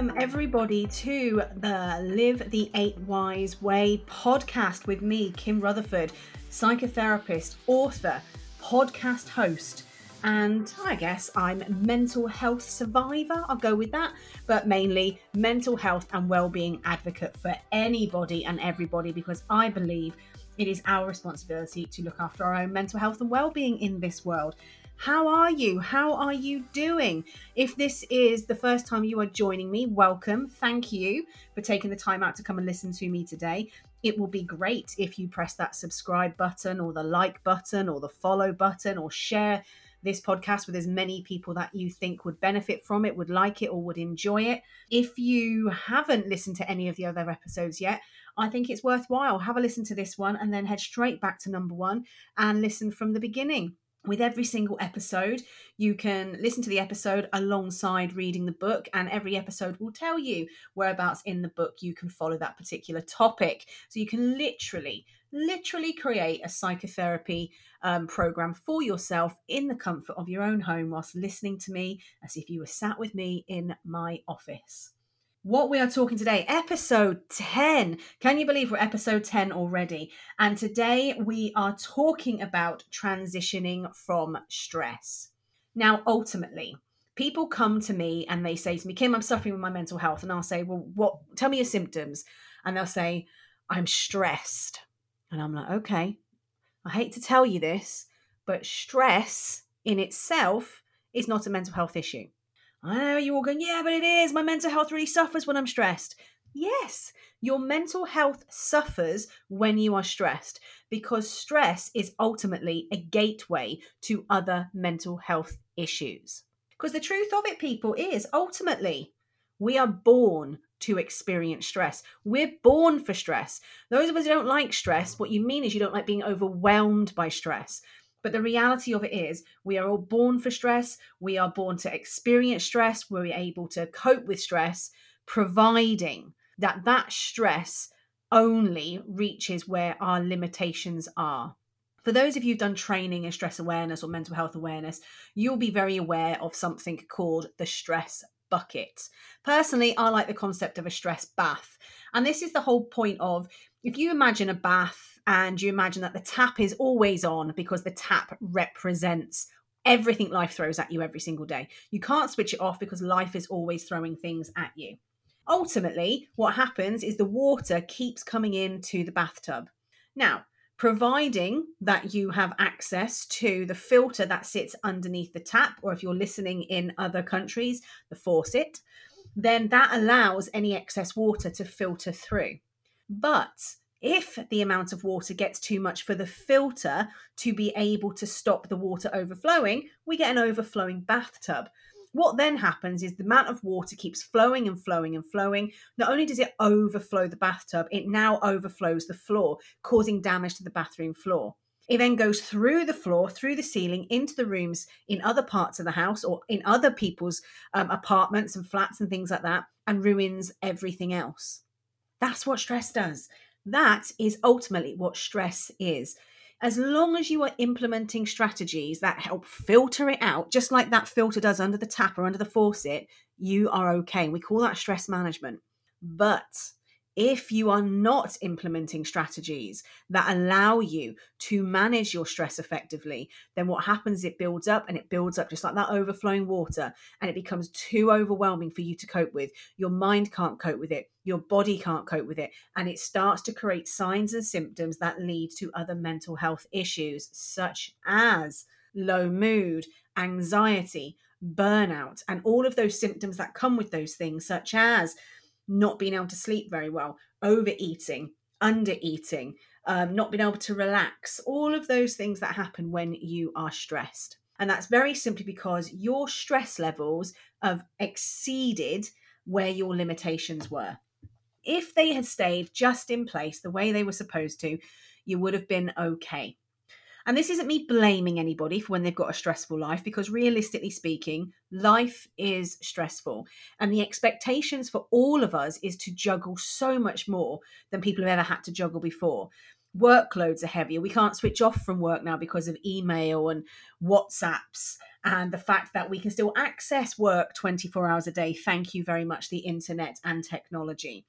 Welcome, everybody, to the Live the Eight Wise Way podcast with me, Kim Rutherford, psychotherapist, author, podcast host, and I guess I'm mental health survivor. I'll go with that, but mainly mental health and well-being advocate for anybody and everybody because I believe it is our responsibility to look after our own mental health and well-being in this world. How are you? How are you doing? If this is the first time you are joining me, welcome. Thank you for taking the time out to come and listen to me today. It will be great if you press that subscribe button or the like button or the follow button or share this podcast with as many people that you think would benefit from it, would like it, or would enjoy it. If you haven't listened to any of the other episodes yet, I think it's worthwhile. Have a listen to this one and then head straight back to number one and listen from the beginning with every single episode you can listen to the episode alongside reading the book and every episode will tell you whereabouts in the book you can follow that particular topic. So you can literally literally create a psychotherapy um, program for yourself in the comfort of your own home whilst listening to me as if you were sat with me in my office what we are talking today, episode 10. Can you believe we're episode 10 already? And today we are talking about transitioning from stress. Now, ultimately, people come to me and they say to me, Kim, I'm suffering with my mental health. And I'll say, Well, what tell me your symptoms? And they'll say, I'm stressed. And I'm like, okay, I hate to tell you this, but stress in itself is not a mental health issue. I know you're all going, yeah, but it is. My mental health really suffers when I'm stressed. Yes, your mental health suffers when you are stressed because stress is ultimately a gateway to other mental health issues. Because the truth of it, people, is ultimately we are born to experience stress. We're born for stress. Those of us who don't like stress, what you mean is you don't like being overwhelmed by stress. But the reality of it is, we are all born for stress. We are born to experience stress. We're able to cope with stress, providing that that stress only reaches where our limitations are. For those of you who've done training in stress awareness or mental health awareness, you'll be very aware of something called the stress bucket. Personally, I like the concept of a stress bath. And this is the whole point of if you imagine a bath and you imagine that the tap is always on because the tap represents everything life throws at you every single day. You can't switch it off because life is always throwing things at you. Ultimately, what happens is the water keeps coming into the bathtub. Now, providing that you have access to the filter that sits underneath the tap, or if you're listening in other countries, the faucet, then that allows any excess water to filter through. But if the amount of water gets too much for the filter to be able to stop the water overflowing, we get an overflowing bathtub. What then happens is the amount of water keeps flowing and flowing and flowing. Not only does it overflow the bathtub, it now overflows the floor, causing damage to the bathroom floor. It then goes through the floor, through the ceiling, into the rooms in other parts of the house or in other people's um, apartments and flats and things like that, and ruins everything else. That's what stress does. That is ultimately what stress is. As long as you are implementing strategies that help filter it out, just like that filter does under the tap or under the faucet, you are okay. We call that stress management. But if you are not implementing strategies that allow you to manage your stress effectively, then what happens it builds up and it builds up just like that overflowing water and it becomes too overwhelming for you to cope with. Your mind can't cope with it, your body can't cope with it, and it starts to create signs and symptoms that lead to other mental health issues such as low mood, anxiety, burnout, and all of those symptoms that come with those things, such as not being able to sleep very well, overeating, undereating, um, not being able to relax, all of those things that happen when you are stressed. And that's very simply because your stress levels have exceeded where your limitations were. If they had stayed just in place the way they were supposed to, you would have been okay. And this isn't me blaming anybody for when they've got a stressful life, because realistically speaking, life is stressful. And the expectations for all of us is to juggle so much more than people have ever had to juggle before. workloads are heavier. We can't switch off from work now because of email and WhatsApps and the fact that we can still access work 24 hours a day. Thank you very much, the internet and technology.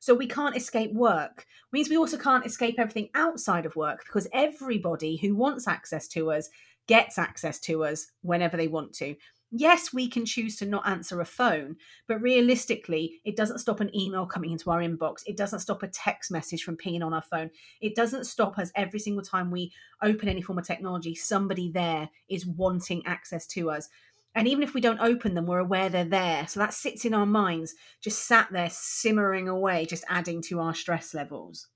So we can't escape work. Means we also can't escape everything outside of work because everybody who wants access to us gets access to us whenever they want to. Yes, we can choose to not answer a phone, but realistically, it doesn't stop an email coming into our inbox. It doesn't stop a text message from pinging on our phone. It doesn't stop us every single time we open any form of technology, somebody there is wanting access to us. And even if we don't open them, we're aware they're there. So that sits in our minds, just sat there simmering away, just adding to our stress levels.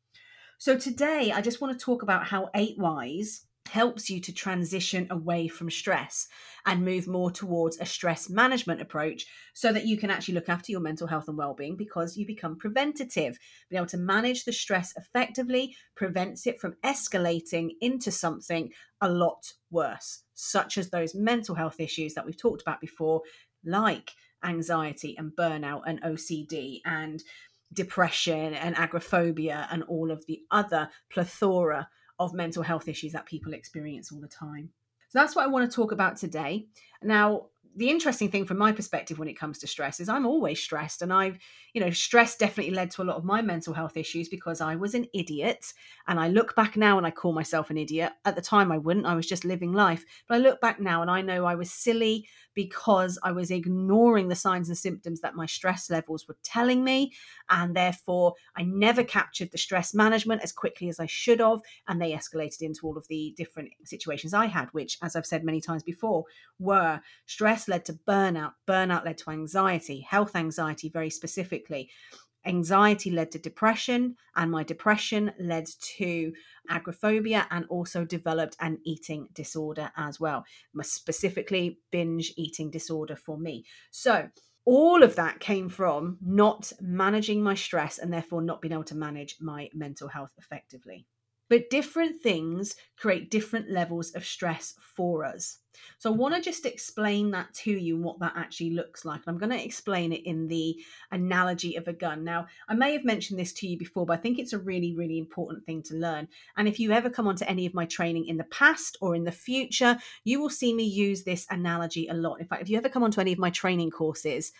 So today, I just want to talk about how 8 Wise helps you to transition away from stress and move more towards a stress management approach so that you can actually look after your mental health and well-being because you become preventative. Be able to manage the stress effectively prevents it from escalating into something a lot worse such as those mental health issues that we've talked about before like anxiety and burnout and OCD and depression and agoraphobia and all of the other plethora of mental health issues that people experience all the time. So that's what I want to talk about today. Now, the interesting thing from my perspective when it comes to stress is I'm always stressed and I've you know stress definitely led to a lot of my mental health issues because I was an idiot and I look back now and I call myself an idiot at the time I wouldn't I was just living life but I look back now and I know I was silly because I was ignoring the signs and symptoms that my stress levels were telling me. And therefore, I never captured the stress management as quickly as I should have. And they escalated into all of the different situations I had, which, as I've said many times before, were stress led to burnout, burnout led to anxiety, health anxiety, very specifically. Anxiety led to depression and my depression led to agoraphobia and also developed an eating disorder as well specifically binge eating disorder for me. So all of that came from not managing my stress and therefore not being able to manage my mental health effectively but different things create different levels of stress for us. So I want to just explain that to you and what that actually looks like. I'm going to explain it in the analogy of a gun. Now, I may have mentioned this to you before, but I think it's a really, really important thing to learn. And if you ever come onto any of my training in the past or in the future, you will see me use this analogy a lot. In fact, if you ever come onto any of my training courses,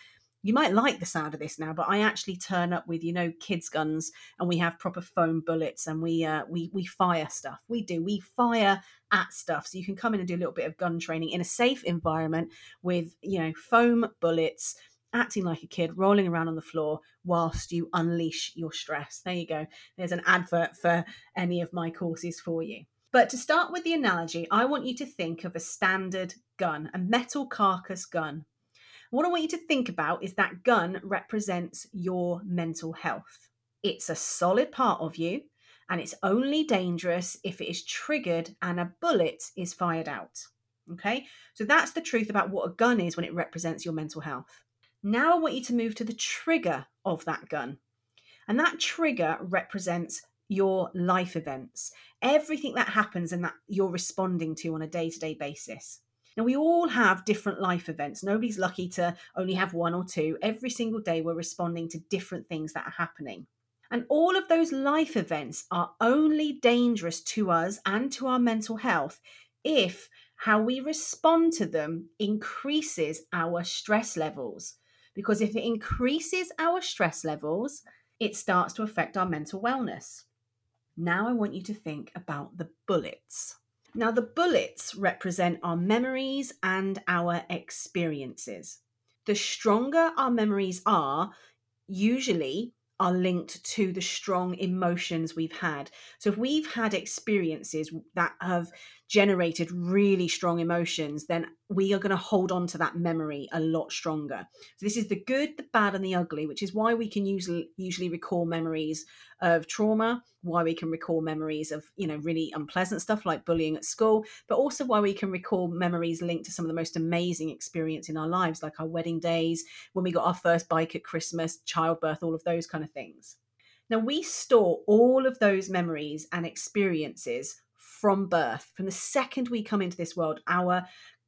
you might like the sound of this now, but I actually turn up with you know kids guns and we have proper foam bullets and we uh, we we fire stuff. We do we fire at stuff, so you can come in and do a little bit of gun training in a safe environment with you know foam bullets, acting like a kid, rolling around on the floor whilst you unleash your stress. There you go. There's an advert for any of my courses for you. But to start with the analogy, I want you to think of a standard gun, a metal carcass gun what I want you to think about is that gun represents your mental health. It's a solid part of you, and it's only dangerous if it is triggered and a bullet is fired out. Okay, so that's the truth about what a gun is when it represents your mental health. Now I want you to move to the trigger of that gun. And that trigger represents your life events, everything that happens and that you're responding to on a day to day basis. Now, we all have different life events. Nobody's lucky to only have one or two. Every single day, we're responding to different things that are happening. And all of those life events are only dangerous to us and to our mental health if how we respond to them increases our stress levels. Because if it increases our stress levels, it starts to affect our mental wellness. Now, I want you to think about the bullets. Now, the bullets represent our memories and our experiences. The stronger our memories are, usually are linked to the strong emotions we've had. So, if we've had experiences that have generated really strong emotions, then we are going to hold on to that memory a lot stronger. So this is the good, the bad, and the ugly, which is why we can usually usually recall memories of trauma, why we can recall memories of you know really unpleasant stuff like bullying at school, but also why we can recall memories linked to some of the most amazing experience in our lives, like our wedding days, when we got our first bike at Christmas, childbirth, all of those kind of things. Now, we store all of those memories and experiences from birth. From the second we come into this world, our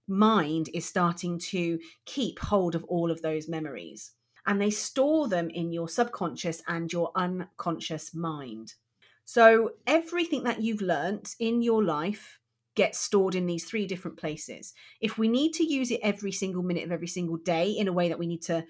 mind is starting to keep hold of all of those memories. And they store them in your subconscious and your unconscious mind. So everything that you've learnt in your life gets stored in these three different places. If we need to use it every single minute of every single day in a way that we need to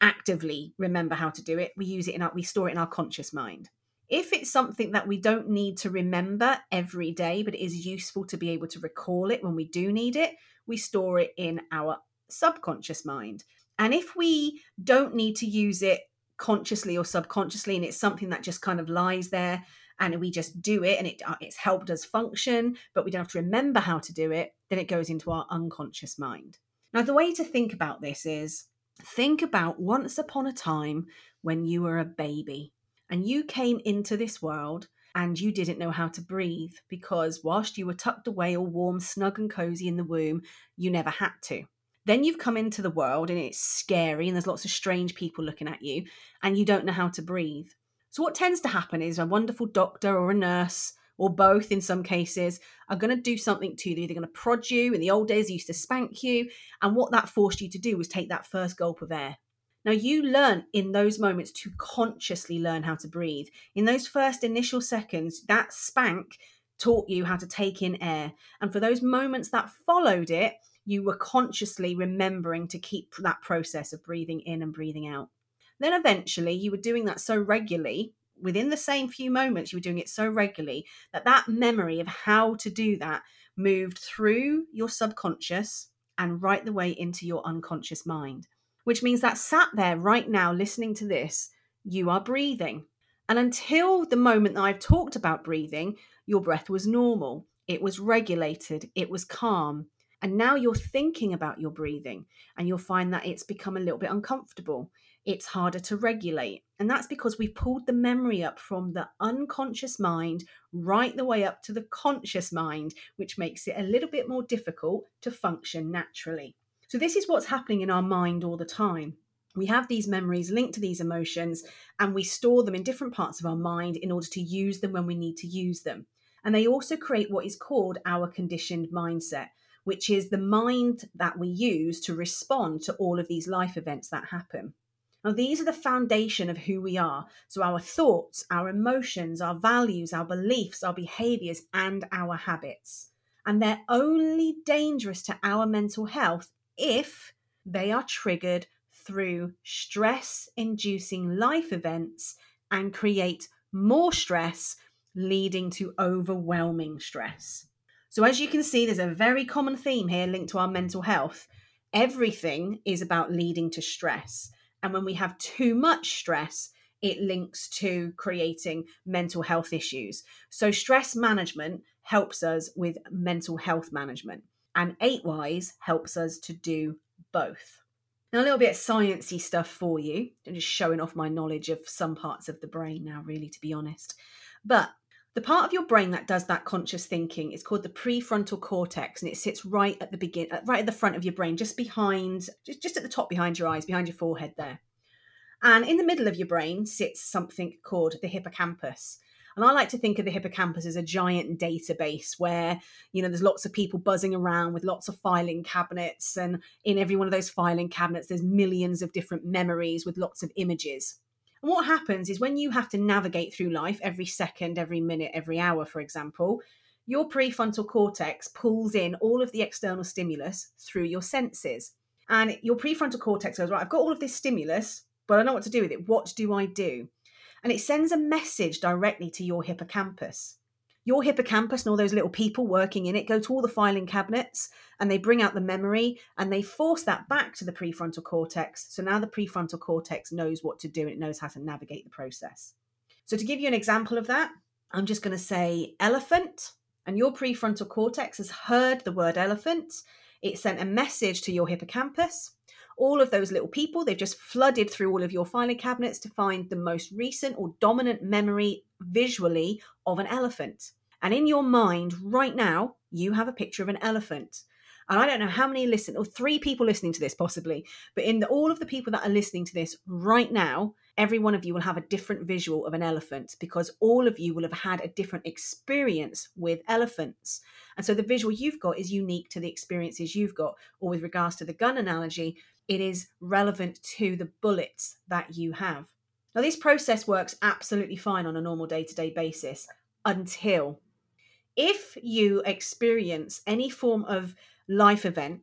actively remember how to do it, we use it in our we store it in our conscious mind. If it's something that we don't need to remember every day, but it is useful to be able to recall it when we do need it, we store it in our subconscious mind. And if we don't need to use it consciously or subconsciously, and it's something that just kind of lies there and we just do it and it, uh, it's helped us function, but we don't have to remember how to do it, then it goes into our unconscious mind. Now, the way to think about this is think about once upon a time when you were a baby and you came into this world and you didn't know how to breathe because whilst you were tucked away all warm, snug, and cozy in the womb, you never had to. Then you've come into the world and it's scary and there's lots of strange people looking at you and you don't know how to breathe. So, what tends to happen is a wonderful doctor or a nurse or both in some cases are going to do something to you. They're going to prod you. In the old days, they used to spank you. And what that forced you to do was take that first gulp of air. Now, you learn in those moments to consciously learn how to breathe. In those first initial seconds, that spank taught you how to take in air. And for those moments that followed it, you were consciously remembering to keep that process of breathing in and breathing out. Then eventually, you were doing that so regularly within the same few moments, you were doing it so regularly that that memory of how to do that moved through your subconscious and right the way into your unconscious mind, which means that sat there right now listening to this, you are breathing. And until the moment that I've talked about breathing, your breath was normal, it was regulated, it was calm. And now you're thinking about your breathing and you'll find that it's become a little bit uncomfortable it's harder to regulate. And that's because we've pulled the memory up from the unconscious mind right the way up to the conscious mind, which makes it a little bit more difficult to function naturally. So, this is what's happening in our mind all the time. We have these memories linked to these emotions, and we store them in different parts of our mind in order to use them when we need to use them. And they also create what is called our conditioned mindset, which is the mind that we use to respond to all of these life events that happen. Now, these are the foundation of who we are. So, our thoughts, our emotions, our values, our beliefs, our behaviors, and our habits. And they're only dangerous to our mental health if they are triggered through stress inducing life events and create more stress, leading to overwhelming stress. So, as you can see, there's a very common theme here linked to our mental health. Everything is about leading to stress. And when we have too much stress, it links to creating mental health issues. So, stress management helps us with mental health management, and Eight Wise helps us to do both. Now, a little bit sciencey stuff for you. I'm just showing off my knowledge of some parts of the brain now, really, to be honest. But the part of your brain that does that conscious thinking is called the prefrontal cortex, and it sits right at the begin, uh, right at the front of your brain, just behind, just, just at the top behind your eyes, behind your forehead there. And in the middle of your brain sits something called the hippocampus. And I like to think of the hippocampus as a giant database where, you know, there's lots of people buzzing around with lots of filing cabinets. And in every one of those filing cabinets, there's millions of different memories with lots of images. And what happens is when you have to navigate through life every second, every minute, every hour, for example, your prefrontal cortex pulls in all of the external stimulus through your senses. And your prefrontal cortex goes, right, I've got all of this stimulus, but I don't know what to do with it. What do I do? And it sends a message directly to your hippocampus your hippocampus and all those little people working in it go to all the filing cabinets and they bring out the memory and they force that back to the prefrontal cortex. So now the prefrontal cortex knows what to do and it knows how to navigate the process. So, to give you an example of that, I'm just going to say elephant, and your prefrontal cortex has heard the word elephant. It sent a message to your hippocampus. All of those little people, they've just flooded through all of your filing cabinets to find the most recent or dominant memory visually of an elephant. And in your mind right now, you have a picture of an elephant. And I don't know how many listen or three people listening to this possibly, but in the, all of the people that are listening to this right now, every one of you will have a different visual of an elephant because all of you will have had a different experience with elephants. And so the visual you've got is unique to the experiences you've got. Or with regards to the gun analogy, it is relevant to the bullets that you have. Now, this process works absolutely fine on a normal day to day basis until if you experience any form of life event,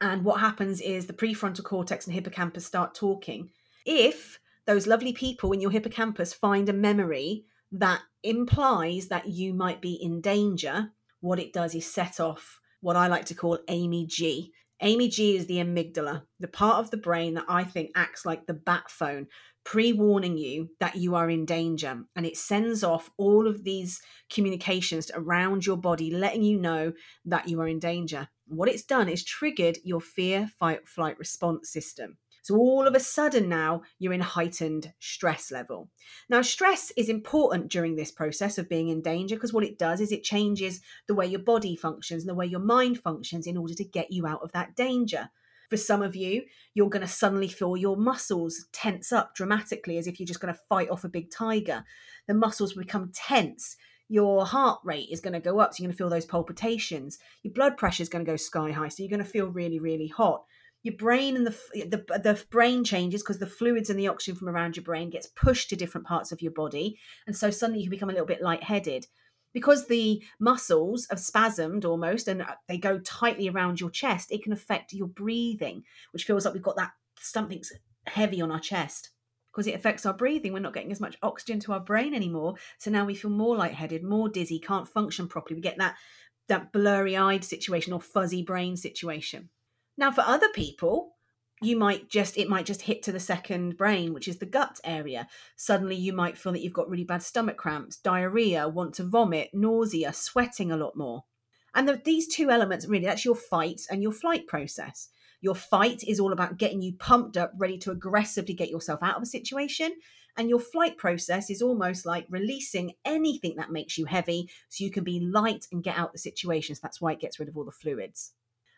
and what happens is the prefrontal cortex and hippocampus start talking. If those lovely people in your hippocampus find a memory that implies that you might be in danger, what it does is set off what I like to call Amy G. Amy G is the amygdala, the part of the brain that I think acts like the bat phone, pre warning you that you are in danger. And it sends off all of these communications around your body, letting you know that you are in danger. What it's done is triggered your fear, fight, flight response system. So all of a sudden now you're in heightened stress level. Now, stress is important during this process of being in danger because what it does is it changes the way your body functions and the way your mind functions in order to get you out of that danger. For some of you, you're going to suddenly feel your muscles tense up dramatically as if you're just going to fight off a big tiger. The muscles become tense your heart rate is going to go up so you're going to feel those palpitations your blood pressure is going to go sky high so you're going to feel really really hot your brain and the the, the brain changes because the fluids and the oxygen from around your brain gets pushed to different parts of your body and so suddenly you can become a little bit lightheaded. Because the muscles have spasmed almost and uh, they go tightly around your chest it can affect your breathing which feels like we've got that something's heavy on our chest. Because it affects our breathing we're not getting as much oxygen to our brain anymore so now we feel more lightheaded more dizzy can't function properly we get that that blurry eyed situation or fuzzy brain situation now, for other people, you might just it might just hit to the second brain which is the gut area. Suddenly you might feel that you've got really bad stomach cramps diarrhea want to vomit nausea sweating a lot more. And the, these two elements really that's your fight and your flight process. Your fight is all about getting you pumped up ready to aggressively get yourself out of a situation. And your flight process is almost like releasing anything that makes you heavy so you can be light and get out the situation. So that's why it gets rid of all the fluids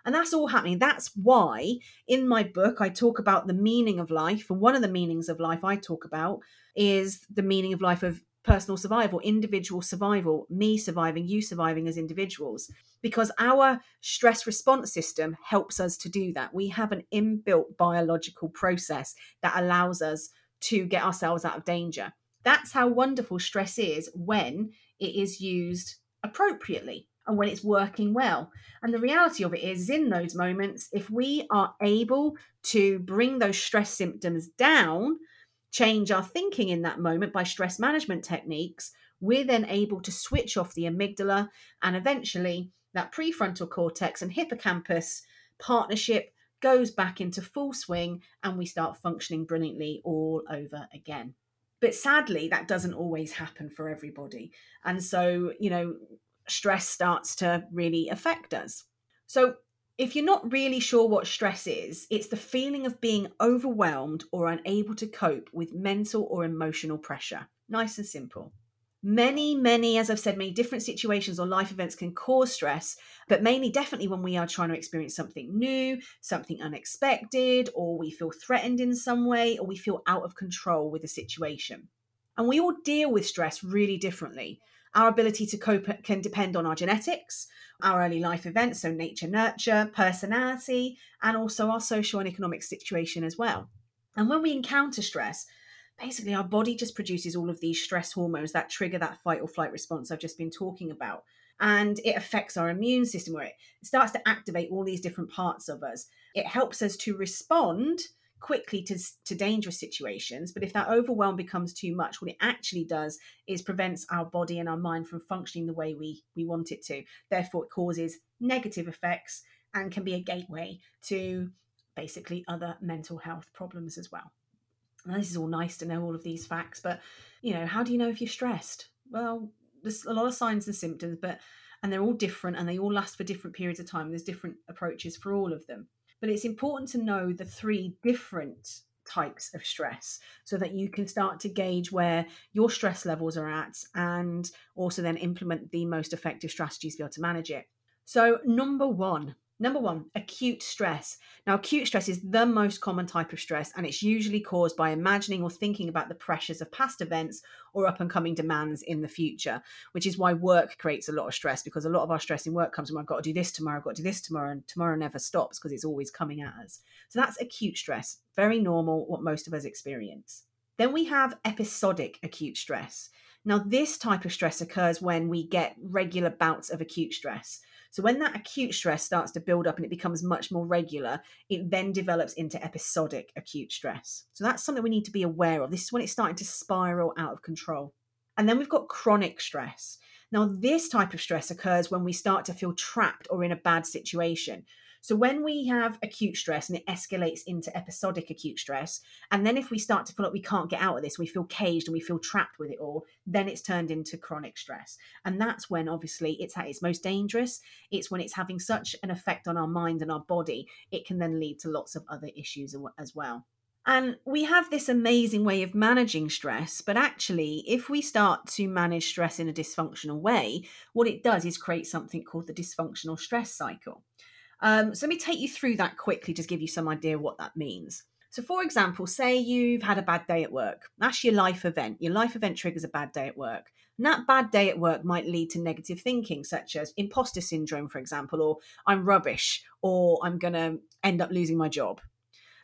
and that's all happening. That's why in my book I talk about the meaning of life. And one of the meanings of life I talk about is the meaning of life of personal survival, individual survival, me surviving, you surviving as individuals. Because our stress response system helps us to do that. We have an inbuilt biological process that allows us to get ourselves out of danger. That's how wonderful stress is when it is used appropriately and when it's working well. And the reality of it is, in those moments, if we are able to bring those stress symptoms down, change our thinking in that moment by stress management techniques, we're then able to switch off the amygdala and eventually that prefrontal cortex and hippocampus partnership goes back into full swing and we start functioning brilliantly all over again. But sadly, that doesn't always happen for everybody. And so, you know, stress starts to really affect us. So, if you're not really sure what stress is, it's the feeling of being overwhelmed or unable to cope with mental or emotional pressure. Nice and simple. Many, many, as I've said, many different situations or life events can cause stress, but mainly definitely when we are trying to experience something new, something unexpected, or we feel threatened in some way, or we feel out of control with a situation. And we all deal with stress really differently. Our ability to cope can depend on our genetics, our early life events, so nature, nurture, personality, and also our social and economic situation as well. And when we encounter stress, basically our body just produces all of these stress hormones that trigger that fight or flight response I've just been talking about. And it affects our immune system where it starts to activate all these different parts of us. It helps us to respond quickly to, to dangerous situations. But if that overwhelm becomes too much, what it actually does is prevents our body and our mind from functioning the way we, we want it to. Therefore, it causes negative effects and can be a gateway to basically other mental health problems as well. Now, this is all nice to know all of these facts, but you know, how do you know if you're stressed? Well, there's a lot of signs and symptoms, but and they're all different and they all last for different periods of time. There's different approaches for all of them. But it's important to know the three different types of stress so that you can start to gauge where your stress levels are at and also then implement the most effective strategies to be able to manage it. So, number one, Number one, acute stress. Now, acute stress is the most common type of stress, and it's usually caused by imagining or thinking about the pressures of past events or up and coming demands in the future, which is why work creates a lot of stress because a lot of our stress in work comes from I've got to do this tomorrow, I've got to do this tomorrow, and tomorrow never stops because it's always coming at us. So, that's acute stress, very normal, what most of us experience. Then we have episodic acute stress. Now, this type of stress occurs when we get regular bouts of acute stress. So, when that acute stress starts to build up and it becomes much more regular, it then develops into episodic acute stress. So, that's something we need to be aware of. This is when it's starting to spiral out of control. And then we've got chronic stress. Now, this type of stress occurs when we start to feel trapped or in a bad situation. So when we have acute stress and it escalates into episodic acute stress, and then if we start to feel like we can't get out of this, we feel caged and we feel trapped with it all, then it's turned into chronic stress. And that's when obviously it's at its most dangerous. It's when it's having such an effect on our mind and our body, it can then lead to lots of other issues as well. And we have this amazing way of managing stress, but actually, if we start to manage stress in a dysfunctional way, what it does is create something called the dysfunctional stress cycle. Um, so let me take you through that quickly, just give you some idea what that means. So, for example, say you've had a bad day at work. That's your life event. Your life event triggers a bad day at work. And that bad day at work might lead to negative thinking, such as imposter syndrome, for example, or I'm rubbish, or I'm going to end up losing my job.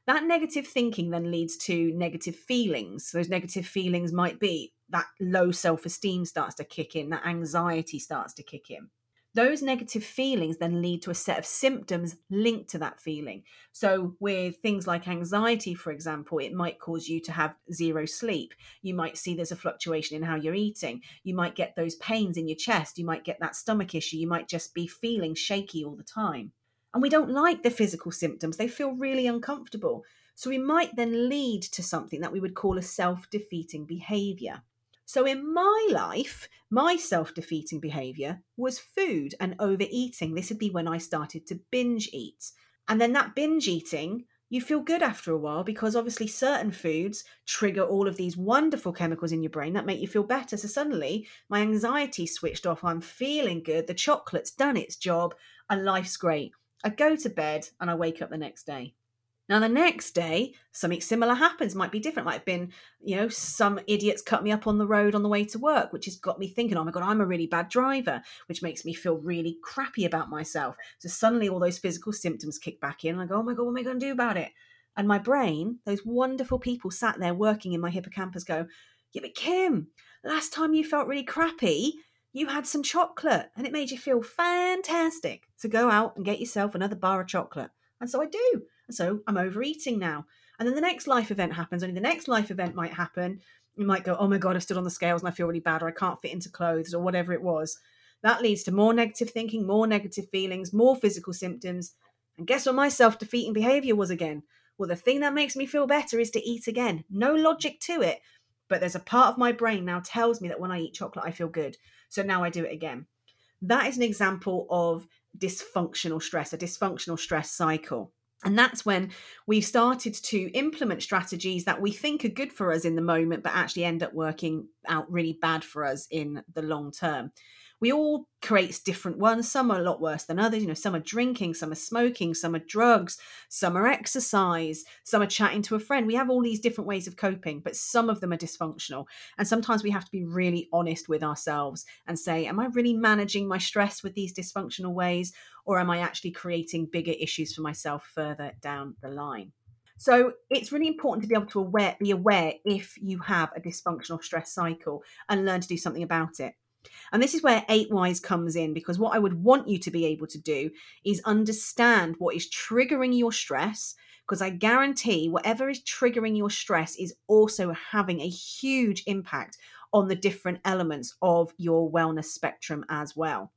That negative thinking then leads to negative feelings. Those negative feelings might be that low self esteem starts to kick in, that anxiety starts to kick in those negative feelings then lead to a set of symptoms linked to that feeling. So, with things like anxiety, for example, it might cause you to have zero sleep. You might see there's a fluctuation in how you're eating. You might get those pains in your chest. You might get that stomach issue. You might just be feeling shaky all the time. And we don't like the physical symptoms, they feel really uncomfortable. So, we might then lead to something that we would call a self defeating behavior. So, in my life, my self defeating behavior was food and overeating. This would be when I started to binge eat. And then that binge eating, you feel good after a while because obviously certain foods trigger all of these wonderful chemicals in your brain that make you feel better. So suddenly my anxiety switched off. I'm feeling good. The chocolate's done its job and life's great. I go to bed and I wake up the next day. Now, the next day, something similar happens, might be different. Might have been, you know, some idiots cut me up on the road on the way to work, which has got me thinking, oh my God, I'm a really bad driver, which makes me feel really crappy about myself. So suddenly all those physical symptoms kick back in, and I go, oh my God, what am I going to do about it? And my brain, those wonderful people sat there working in my hippocampus, go, yeah, but Kim, last time you felt really crappy, you had some chocolate and it made you feel fantastic. So go out and get yourself another bar of chocolate. And so I do. So I'm overeating now. And then the next life event happens. Only the next life event might happen. You might go, oh my God, I've stood on the scales and I feel really bad, or I can't fit into clothes, or whatever it was. That leads to more negative thinking, more negative feelings, more physical symptoms. And guess what my self defeating behavior was again? Well, the thing that makes me feel better is to eat again. No logic to it, but there's a part of my brain now tells me that when I eat chocolate, I feel good. So now I do it again. That is an example of dysfunctional stress, a dysfunctional stress cycle. And that's when we've started to implement strategies that we think are good for us in the moment, but actually end up working out really bad for us in the long term we all create different ones. Some are a lot worse than others. You know, some are drinking, some are smoking, some are drugs, some are exercise, some are chatting to a friend. We have all these different ways of coping, but some of them are dysfunctional. And sometimes we have to be really honest with ourselves and say, Am I really managing my stress with these dysfunctional ways? Or am I actually creating bigger issues for myself further down the line? So it's really important to be able to aware, be aware if you have a dysfunctional stress cycle and learn to do something about it. And this is where eight wise comes in because what I would want you to be able to do is understand what is triggering your stress. Because I guarantee whatever is triggering your stress is also having a huge impact on the different elements of your wellness spectrum as well.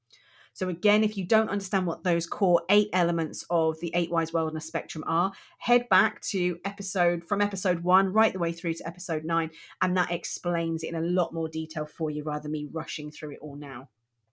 So, again, if you don't understand what those core eight elements of the Eight wise Wellness Spectrum are, head back to episode from episode one right the way through to episode nine, and that explains it in a lot more detail for you rather than me rushing through it all now.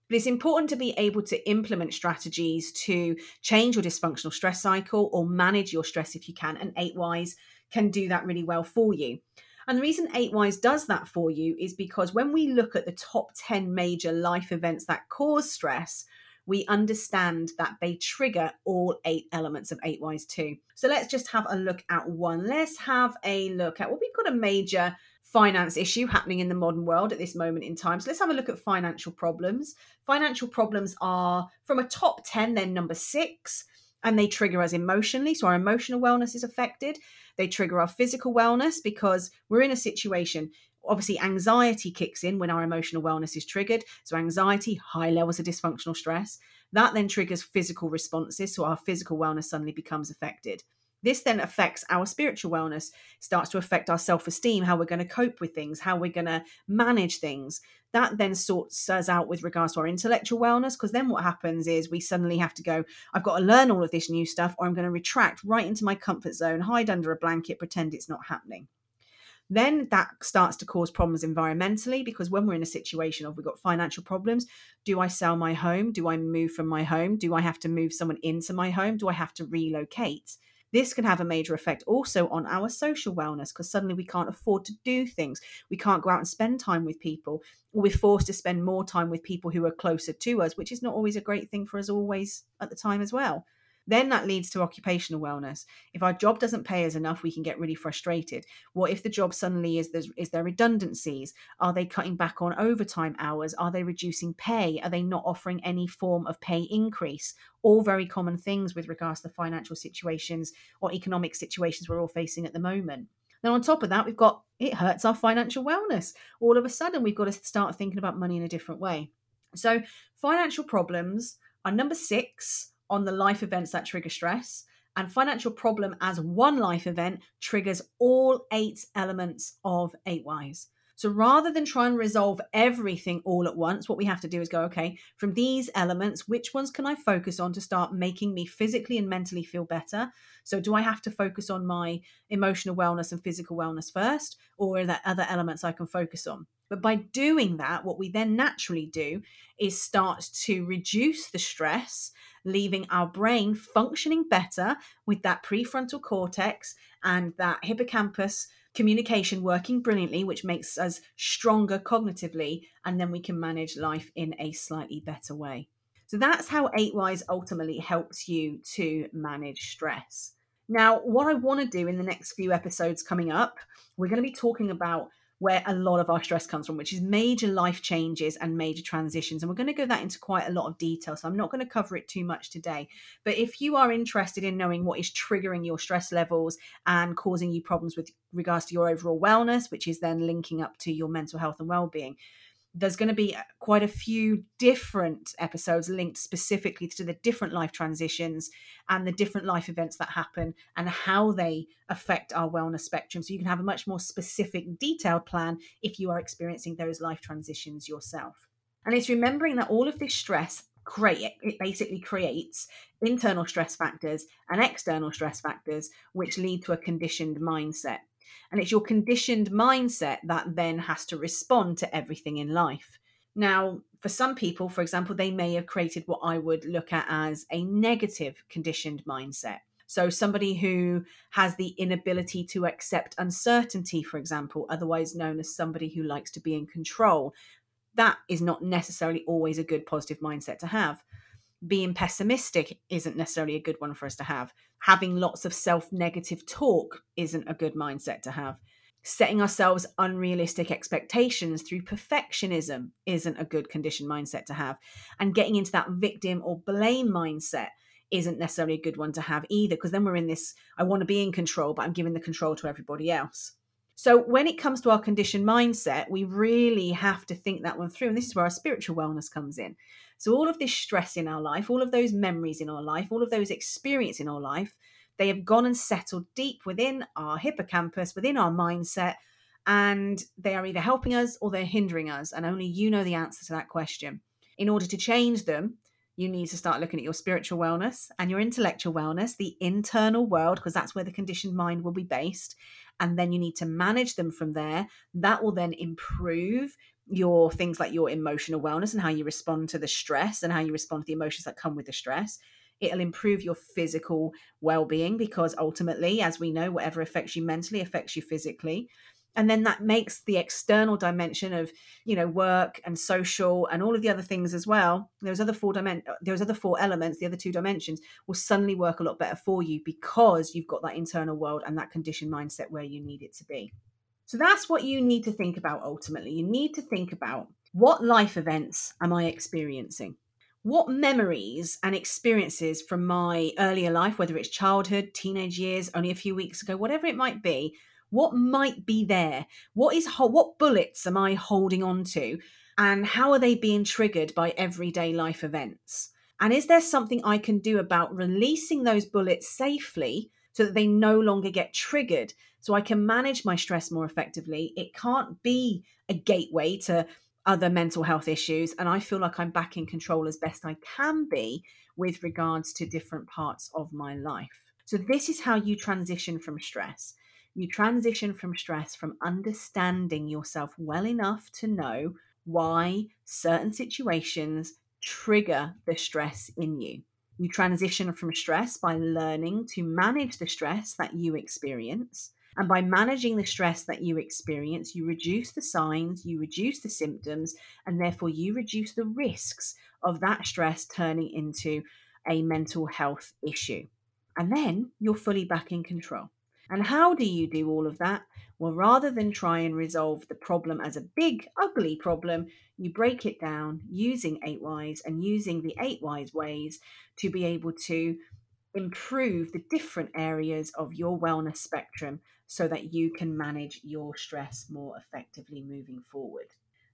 But it's important to be able to implement strategies to change your dysfunctional stress cycle or manage your stress if you can, and Eight wise can do that really well for you. And the reason 8 Wise does that for you is because when we look at the top 10 major life events that cause stress, we understand that they trigger all eight elements of 8 Wise too. So let's just have a look at one. Let's have a look at well, we've got a major finance issue happening in the modern world at this moment in time. So let's have a look at financial problems. Financial problems are from a top 10, then number six. And they trigger us emotionally. So our emotional wellness is affected. They trigger our physical wellness because we're in a situation. Obviously, anxiety kicks in when our emotional wellness is triggered. So, anxiety, high levels of dysfunctional stress, that then triggers physical responses. So, our physical wellness suddenly becomes affected. This then affects our spiritual wellness, starts to affect our self esteem, how we're going to cope with things, how we're going to manage things. That then sorts us out with regards to our intellectual wellness, because then what happens is we suddenly have to go, I've got to learn all of this new stuff, or I'm going to retract right into my comfort zone, hide under a blanket, pretend it's not happening. Then that starts to cause problems environmentally because when we're in a situation of we've got financial problems do i sell my home? Do i move from my home? Do i have to move someone into my home? Do i have to relocate this can have a major effect also on our social wellness because suddenly we can't afford to do things. We can't go out and spend time with people, or we're forced to spend more time with people who are closer to us, which is not always a great thing for us always at the time as well. Then that leads to occupational wellness. If our job doesn't pay us enough, we can get really frustrated. What if the job suddenly is there, is there redundancies? Are they cutting back on overtime hours? Are they reducing pay? Are they not offering any form of pay increase? All very common things with regards to financial situations or economic situations we're all facing at the moment. Then on top of that, we've got it hurts our financial wellness. All of a sudden, we've got to start thinking about money in a different way. So, financial problems are number six on the life events that trigger stress. And financial problem as one life event triggers all eight elements of eight wise. So rather than try and resolve everything all at once, what we have to do is go, okay, from these elements, which ones can I focus on to start making me physically and mentally feel better? So do I have to focus on my emotional wellness and physical wellness first, or are there other elements I can focus on? But by doing that, what we then naturally do is start to reduce the stress, leaving our brain functioning better with that prefrontal cortex and that hippocampus communication working brilliantly, which makes us stronger cognitively, and then we can manage life in a slightly better way. So that's how Eight Wise ultimately helps you to manage stress. Now, what I want to do in the next few episodes coming up, we're going to be talking about where a lot of our stress comes from, which is major life changes and major transitions. And we're going to go that into quite a lot of detail. So I'm not going to cover it too much today. But if you are interested in knowing what is triggering your stress levels and causing you problems with regards to your overall wellness, which is then linking up to your mental health and well being, there's going to be quite a few different episodes linked specifically to the different life transitions and the different life events that happen and how they affect our wellness spectrum. So you can have a much more specific, detailed plan if you are experiencing those life transitions yourself. And it's remembering that all of this stress create it basically creates internal stress factors and external stress factors which lead to a conditioned mindset and it's your conditioned mindset that then has to respond to everything in life. Now, for some people, for example, they may have created what I would look at as a negative conditioned mindset. So, somebody who has the inability to accept uncertainty, for example, otherwise known as somebody who likes to be in control, that is not necessarily always a good positive mindset to have being pessimistic isn't necessarily a good one for us to have. Having lots of self negative talk isn't a good mindset to have. Setting ourselves unrealistic expectations through perfectionism isn't a good condition mindset to have. And getting into that victim or blame mindset isn't necessarily a good one to have either, because then we're in this I want to be in control, but I'm giving the control to everybody else. So, when it comes to our conditioned mindset, we really have to think that one through. And this is where our spiritual wellness comes in. So, all of this stress in our life, all of those memories in our life, all of those experiences in our life, they have gone and settled deep within our hippocampus, within our mindset, and they are either helping us or they're hindering us. And only you know the answer to that question. In order to change them, you need to start looking at your spiritual wellness and your intellectual wellness, the internal world, because that's where the conditioned mind will be based. And then you need to manage them from there. That will then improve your things like your emotional wellness and how you respond to the stress and how you respond to the emotions that come with the stress. It'll improve your physical well being because ultimately, as we know, whatever affects you mentally affects you physically and then that makes the external dimension of you know work and social and all of the other things as well those other four dimen- those other four elements the other two dimensions will suddenly work a lot better for you because you've got that internal world and that conditioned mindset where you need it to be so that's what you need to think about ultimately you need to think about what life events am i experiencing what memories and experiences from my earlier life, whether it's childhood, teenage years, only a few weeks ago, whatever it might be, what might be there? What is what bullets am I holding on to? And how are they being triggered by everyday life events? And is there something I can do about releasing those bullets safely so that they no longer get triggered so I can manage my stress more effectively? It can't be a gateway to other mental health issues. And I feel like I'm back in control as best I can be with regards to different parts of my life. So, this is how you transition from stress. You transition from stress from understanding yourself well enough to know why certain situations trigger the stress in you. You transition from stress by learning to manage the stress that you experience and by managing the stress that you experience, you reduce the signs, you reduce the symptoms, and therefore you reduce the risks of that stress turning into a mental health issue. And then you're fully back in control. And how do you do all of that? Well, rather than try and resolve the problem as a big, ugly problem, you break it down using eight wise and using the eight wise ways to be able to improve the different areas of your wellness spectrum so that you can manage your stress more effectively moving forward.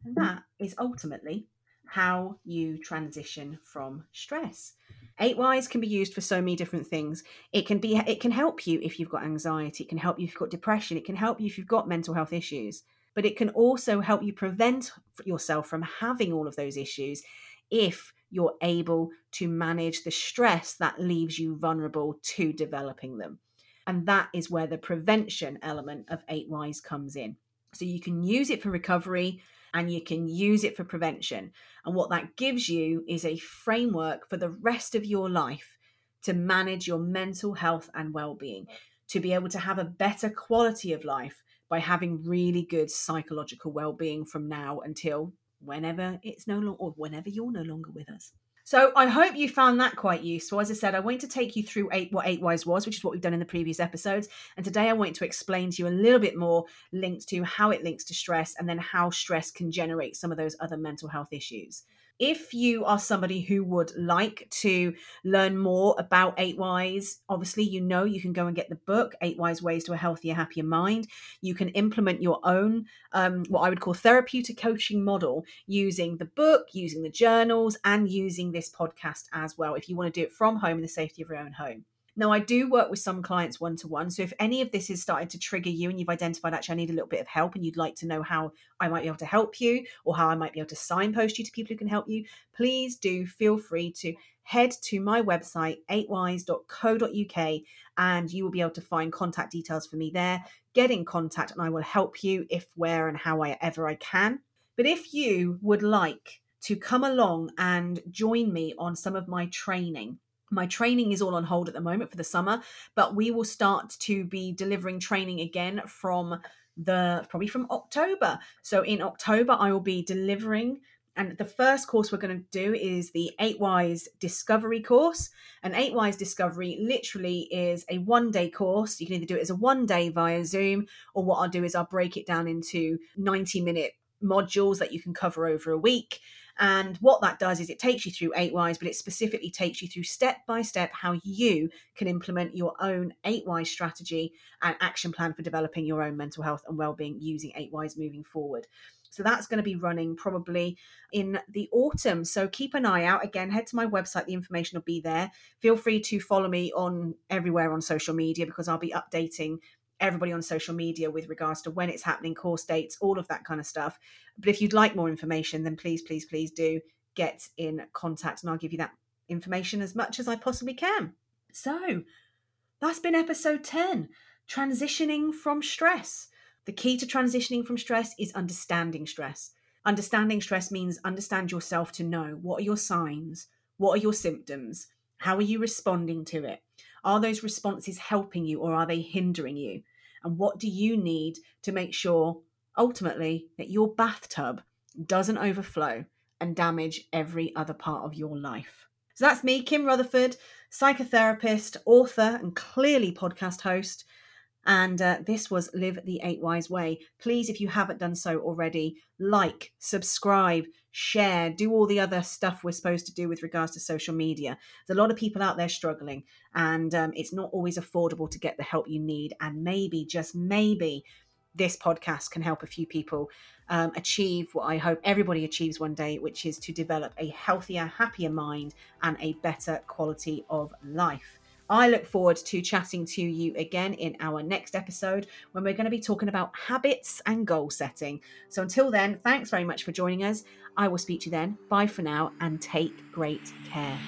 And mm. that is ultimately how you transition from stress. Eight Wise can be used for so many different things. It can be it can help you if you've got anxiety, it can help you if you've got depression, it can help you if you've got mental health issues, but it can also help you prevent yourself from having all of those issues if you're able to manage the stress that leaves you vulnerable to developing them. And that is where the prevention element of 8 Wise comes in. So you can use it for recovery and you can use it for prevention. And what that gives you is a framework for the rest of your life to manage your mental health and well being, to be able to have a better quality of life by having really good psychological well being from now until whenever it's no longer, or whenever you're no longer with us. So I hope you found that quite useful. As I said, I wanted to take you through eight, what Eight Wise was, which is what we've done in the previous episodes. And today I want to explain to you a little bit more linked to how it links to stress and then how stress can generate some of those other mental health issues if you are somebody who would like to learn more about eight Wise, obviously you know you can go and get the book eight Wise ways to a healthier happier mind. You can implement your own um, what i would call therapeutic coaching model using the book using the journals and using this podcast as well if you want to do it from home in the safety of your own home now, I do work with some clients one to one. So if any of this is starting to trigger you and you've identified actually I need a little bit of help and you'd like to know how I might be able to help you or how I might be able to signpost you to people who can help you, please do feel free to head to my website, 8wise.co.uk, and you will be able to find contact details for me there. Get in contact and I will help you if, where, and how I ever I can. But if you would like to come along and join me on some of my training, my training is all on hold at the moment for the summer, but we will start to be delivering training again from the probably from October. So in October, I will be delivering. And the first course we're going to do is the Eight Wise Discovery course. And Eight Wise Discovery literally is a one day course. You can either do it as a one day via Zoom, or what I'll do is I'll break it down into 90 minute modules that you can cover over a week. And what that does is it takes you through eight wise, but it specifically takes you through step by step how you can implement your own eight wise strategy and action plan for developing your own mental health and well-being using eight wise moving forward. So that's going to be running probably in the autumn. So keep an eye out. Again, head to my website, the information will be there. Feel free to follow me on everywhere on social media because I'll be updating everybody on social media with regards to when it's happening, course dates, all of that kind of stuff. But if you'd like more information, then please, please, please do get in contact and I'll give you that information as much as I possibly can. So that's been episode 10 transitioning from stress. The key to transitioning from stress is understanding stress. Understanding stress means understand yourself to know what are your signs, what are your symptoms, how are you responding to it? Are those responses helping you or are they hindering you? And what do you need to make sure ultimately that your bathtub doesn't overflow and damage every other part of your life? So that's me, Kim Rutherford, psychotherapist, author, and clearly podcast host. And uh, this was Live the Eight Wise Way. Please, if you haven't done so already, like, subscribe, share, do all the other stuff we're supposed to do with regards to social media. There's a lot of people out there struggling, and um, it's not always affordable to get the help you need. And maybe, just maybe, this podcast can help a few people um, achieve what I hope everybody achieves one day, which is to develop a healthier, happier mind and a better quality of life. I look forward to chatting to you again in our next episode when we're going to be talking about habits and goal setting. So until then, thanks very much for joining us. I will speak to you then. Bye for now and take great care.